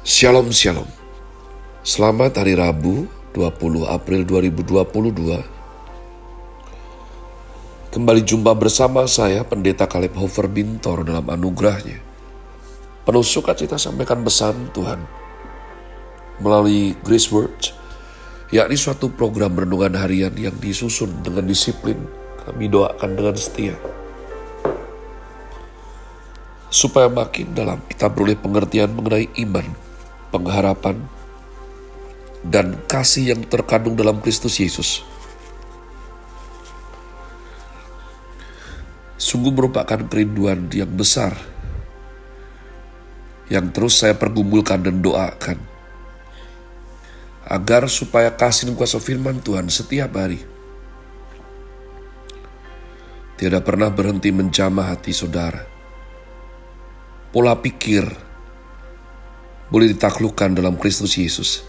Shalom Shalom. Selamat hari Rabu 20 April 2022 Kembali jumpa bersama saya Pendeta Kaleb Hofer Bintor dalam anugerahnya. Penuh sukacita sampaikan pesan Tuhan. Melalui Grace Word yakni suatu program renungan harian yang disusun dengan disiplin kami doakan dengan setia. Supaya makin dalam kita beroleh pengertian mengenai iman pengharapan, dan kasih yang terkandung dalam Kristus Yesus. Sungguh merupakan kerinduan yang besar yang terus saya pergumulkan dan doakan agar supaya kasih dan kuasa firman Tuhan setiap hari tidak pernah berhenti menjamah hati saudara. Pola pikir, boleh ditaklukkan dalam Kristus Yesus.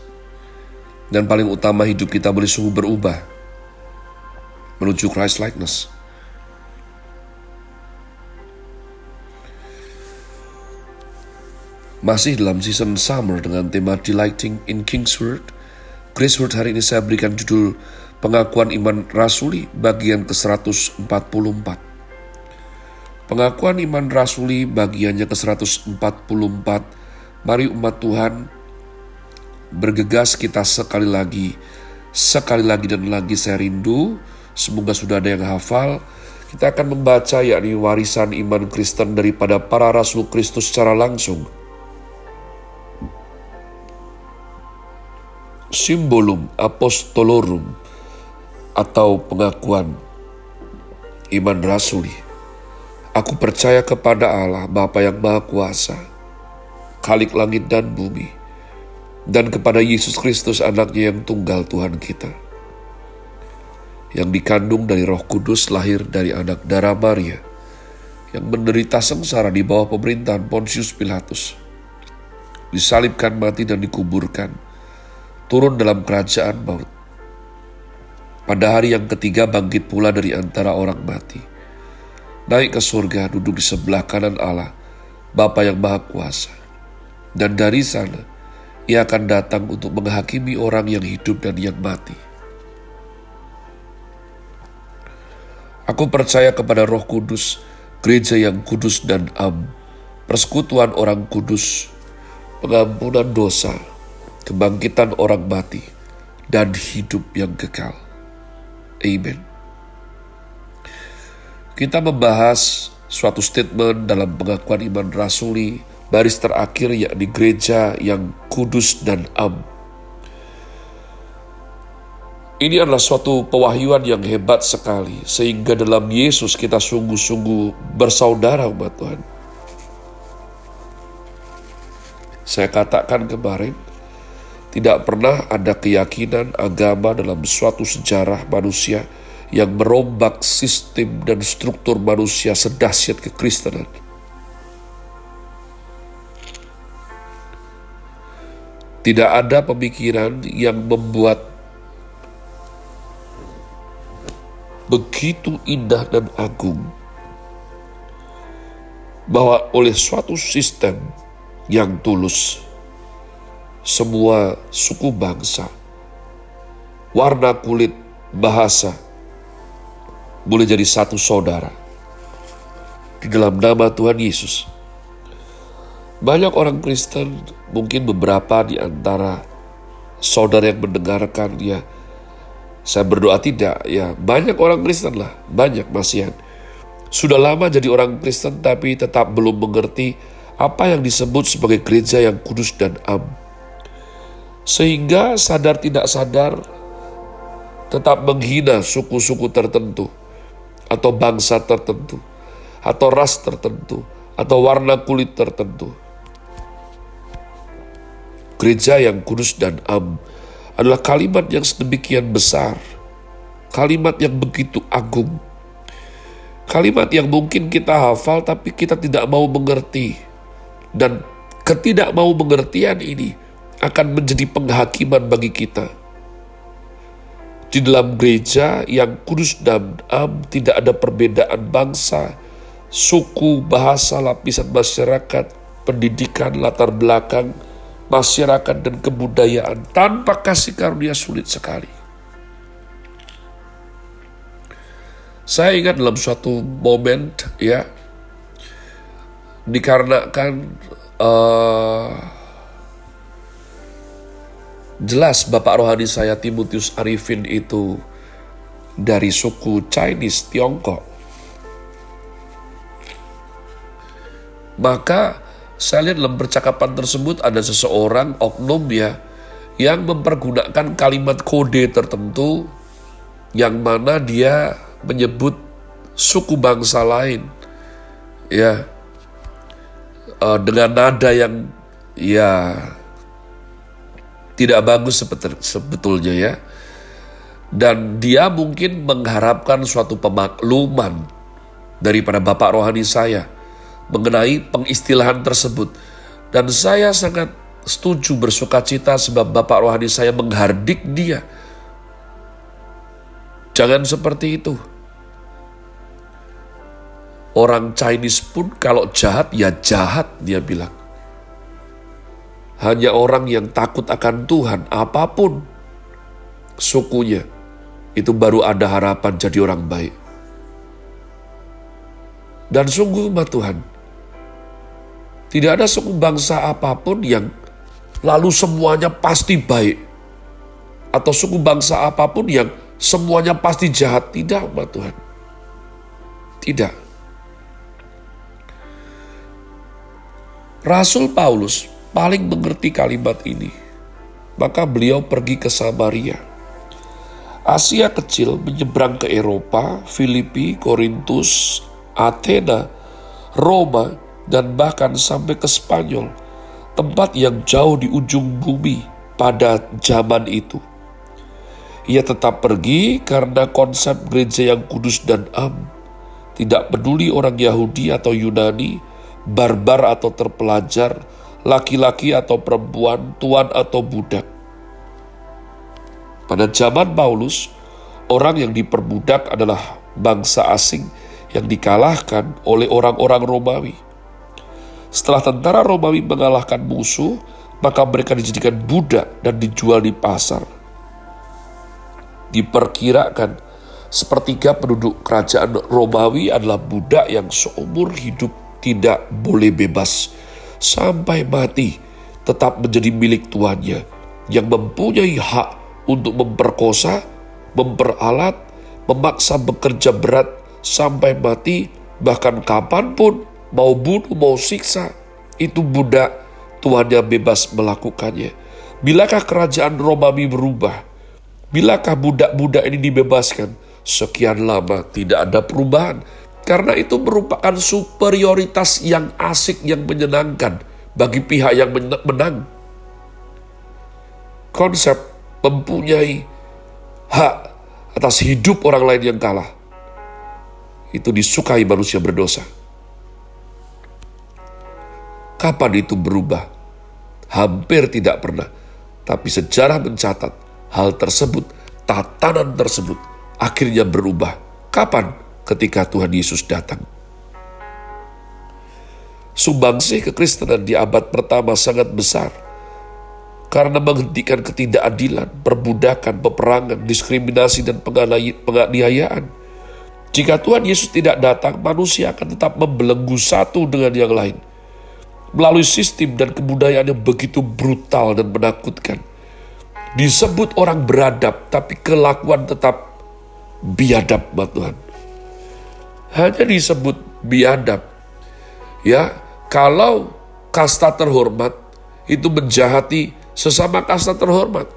Dan paling utama hidup kita boleh sungguh berubah menuju Christ likeness. Masih dalam season summer dengan tema Delighting in King's Word, Grace Word hari ini saya berikan judul Pengakuan Iman Rasuli bagian ke-144. Pengakuan Iman Rasuli bagiannya ke-144 Mari umat Tuhan bergegas kita sekali lagi, sekali lagi dan lagi saya rindu. Semoga sudah ada yang hafal. Kita akan membaca yakni warisan iman Kristen daripada para rasul Kristus secara langsung. Simbolum apostolorum atau pengakuan iman rasuli. Aku percaya kepada Allah Bapa yang Maha Kuasa, Khalik langit dan bumi, dan kepada Yesus Kristus anaknya yang tunggal Tuhan kita, yang dikandung dari roh kudus lahir dari anak darah Maria, yang menderita sengsara di bawah pemerintahan Pontius Pilatus, disalibkan mati dan dikuburkan, turun dalam kerajaan maut. Pada hari yang ketiga bangkit pula dari antara orang mati, naik ke surga duduk di sebelah kanan Allah, Bapa yang Maha Kuasa dan dari sana ia akan datang untuk menghakimi orang yang hidup dan yang mati. Aku percaya kepada Roh Kudus, gereja yang kudus dan am, persekutuan orang kudus, pengampunan dosa, kebangkitan orang mati, dan hidup yang kekal. Amen. Kita membahas suatu statement dalam pengakuan iman rasuli baris terakhir yakni gereja yang kudus dan am. Ini adalah suatu pewahyuan yang hebat sekali, sehingga dalam Yesus kita sungguh-sungguh bersaudara umat Tuhan. Saya katakan kemarin, tidak pernah ada keyakinan agama dalam suatu sejarah manusia yang merombak sistem dan struktur manusia sedahsyat kekristenan. Tidak ada pemikiran yang membuat begitu indah dan agung bahwa oleh suatu sistem yang tulus semua suku bangsa, warna kulit, bahasa boleh jadi satu saudara di dalam nama Tuhan Yesus. Banyak orang Kristen, mungkin beberapa di antara saudara yang mendengarkan ya, saya berdoa tidak, ya banyak orang Kristen lah, banyak masihan. Sudah lama jadi orang Kristen tapi tetap belum mengerti apa yang disebut sebagai gereja yang kudus dan am. Sehingga sadar tidak sadar tetap menghina suku-suku tertentu atau bangsa tertentu atau ras tertentu atau warna kulit tertentu gereja yang kudus dan am adalah kalimat yang sedemikian besar, kalimat yang begitu agung, kalimat yang mungkin kita hafal tapi kita tidak mau mengerti, dan ketidakmau mengertian ini akan menjadi penghakiman bagi kita. Di dalam gereja yang kudus dan am tidak ada perbedaan bangsa, suku, bahasa, lapisan masyarakat, pendidikan, latar belakang, masyarakat dan kebudayaan tanpa kasih karunia sulit sekali. Saya ingat dalam suatu momen ya dikarenakan uh, jelas Bapak rohani saya Timotius Arifin itu dari suku Chinese Tiongkok. Maka saya lihat dalam percakapan tersebut ada seseorang oknum ya yang mempergunakan kalimat kode tertentu yang mana dia menyebut suku bangsa lain ya. Uh, dengan nada yang ya tidak bagus sebetulnya ya. Dan dia mungkin mengharapkan suatu pemakluman daripada bapak rohani saya mengenai pengistilahan tersebut. Dan saya sangat setuju bersuka cita sebab Bapak rohani saya menghardik dia. Jangan seperti itu. Orang Chinese pun kalau jahat ya jahat dia bilang. Hanya orang yang takut akan Tuhan apa pun sukunya itu baru ada harapan jadi orang baik. Dan sungguh umat Tuhan, tidak ada suku bangsa apa pun yang lalu semuanya pasti baik. Atau suku bangsa apa pun yang semuanya pasti jahat. Tidak, umat Tuhan. Tidak. Rasul Paulus paling mengerti kalimat ini. Maka beliau pergi ke Samaria. Asia kecil menyeberang ke Eropa, Filipi, Korintus, Athena, Roma, dan bahkan sampai ke Spanyol, tempat yang jauh di ujung bumi pada zaman itu. Ia tetap pergi karena konsep gereja yang kudus dan am, tidak peduli orang Yahudi atau Yunani, barbar atau terpelajar, laki-laki atau perempuan, tuan atau budak. Pada zaman Paulus, orang yang diperbudak adalah bangsa asing yang dikalahkan oleh orang-orang Romawi. Setelah tentara Romawi mengalahkan musuh, maka mereka dijadikan budak dan dijual di pasar. Diperkirakan sepertiga penduduk kerajaan Romawi adalah budak yang seumur hidup tidak boleh bebas sampai mati tetap menjadi milik tuannya yang mempunyai hak untuk memperkosa, memperalat, memaksa bekerja berat sampai mati, bahkan kapan pun mau bunuh, mau siksa, itu budak, tuannya bebas melakukannya. Bilakah kerajaan Romawi berubah? Bilakah budak-budak ini dibebaskan? Sekian lama tidak ada perubahan. Karena itu merupakan superioritas yang asik, yang menyenangkan bagi pihak yang menang. Konsep mempunyai hak atas hidup orang lain yang kalah. Itu disukai manusia berdosa. Kapan itu berubah? Hampir tidak pernah. Tapi sejarah mencatat hal tersebut, tatanan tersebut akhirnya berubah. Kapan? Ketika Tuhan Yesus datang. Sumbangsih kekristenan di abad pertama sangat besar karena menghentikan ketidakadilan, perbudakan, peperangan, diskriminasi, dan penganiayaan. Jika Tuhan Yesus tidak datang, manusia akan tetap membelenggu satu dengan yang lain melalui sistem dan kebudayaan yang begitu brutal dan menakutkan. Disebut orang beradab, tapi kelakuan tetap biadab, Tuhan. Hanya disebut biadab. Ya, kalau kasta terhormat itu menjahati sesama kasta terhormat.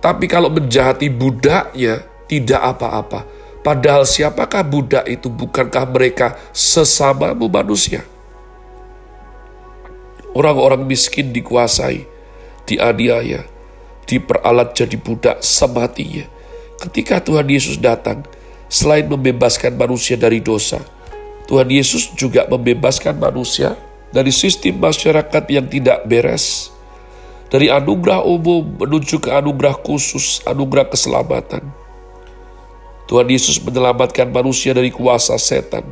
Tapi kalau menjahati budaknya tidak apa-apa. Padahal siapakah budak itu? Bukankah mereka sesama manusia? Orang-orang miskin dikuasai, dianiaya, diperalat jadi budak sematinya. Ketika Tuhan Yesus datang, selain membebaskan manusia dari dosa, Tuhan Yesus juga membebaskan manusia dari sistem masyarakat yang tidak beres, dari anugerah umum menuju ke anugerah khusus, anugerah keselamatan. Tuhan Yesus menyelamatkan manusia dari kuasa setan,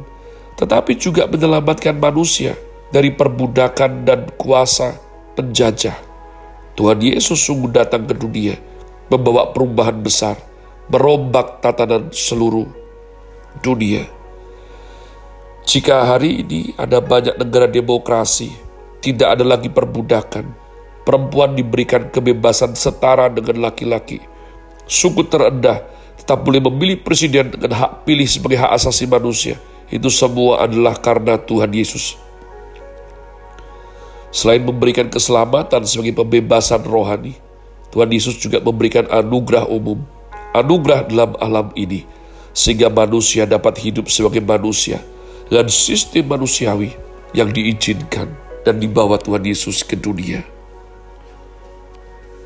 tetapi juga menyelamatkan manusia dari perbudakan dan kuasa penjajah. Tuhan Yesus sungguh datang ke dunia, membawa perubahan besar, merombak tatanan seluruh dunia. Jika hari ini ada banyak negara demokrasi, tidak ada lagi perbudakan, perempuan diberikan kebebasan setara dengan laki-laki, suku terendah tetap boleh memilih presiden dengan hak pilih sebagai hak asasi manusia. Itu semua adalah karena Tuhan Yesus. Selain memberikan keselamatan sebagai pembebasan rohani, Tuhan Yesus juga memberikan anugerah umum, anugerah dalam alam ini, sehingga manusia dapat hidup sebagai manusia dan sistem manusiawi yang diizinkan dan dibawa Tuhan Yesus ke dunia.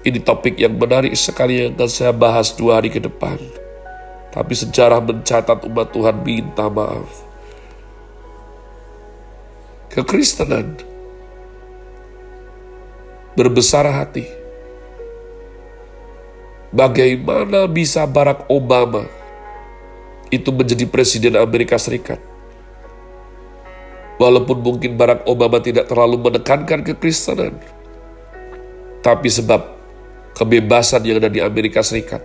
Ini topik yang menarik sekali yang akan saya bahas dua hari ke depan. Tapi sejarah mencatat umat Tuhan minta maaf. Kekristenan berbesar hati. Bagaimana bisa Barack Obama itu menjadi presiden Amerika Serikat? Walaupun mungkin Barack Obama tidak terlalu menekankan kekristenan, tapi sebab kebebasan yang ada di Amerika Serikat,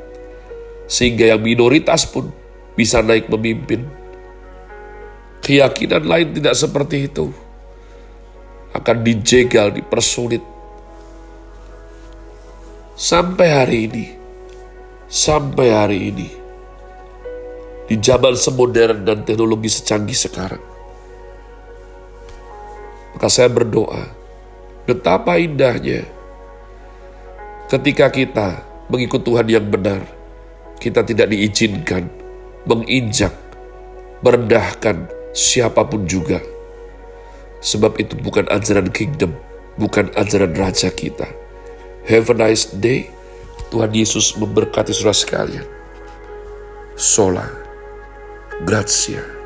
sehingga yang minoritas pun bisa naik memimpin. Keyakinan lain tidak seperti itu. Akan dijegal, dipersulit, Sampai hari ini, sampai hari ini, di zaman semodern dan teknologi secanggih sekarang, maka saya berdoa, betapa indahnya ketika kita mengikut Tuhan yang benar, kita tidak diizinkan menginjak, merendahkan siapa pun juga. Sebab itu bukan ajaran kingdom, bukan ajaran raja kita Have a nice day. Tuhan Yesus memberkati saudara sekalian. Sola. Grazie.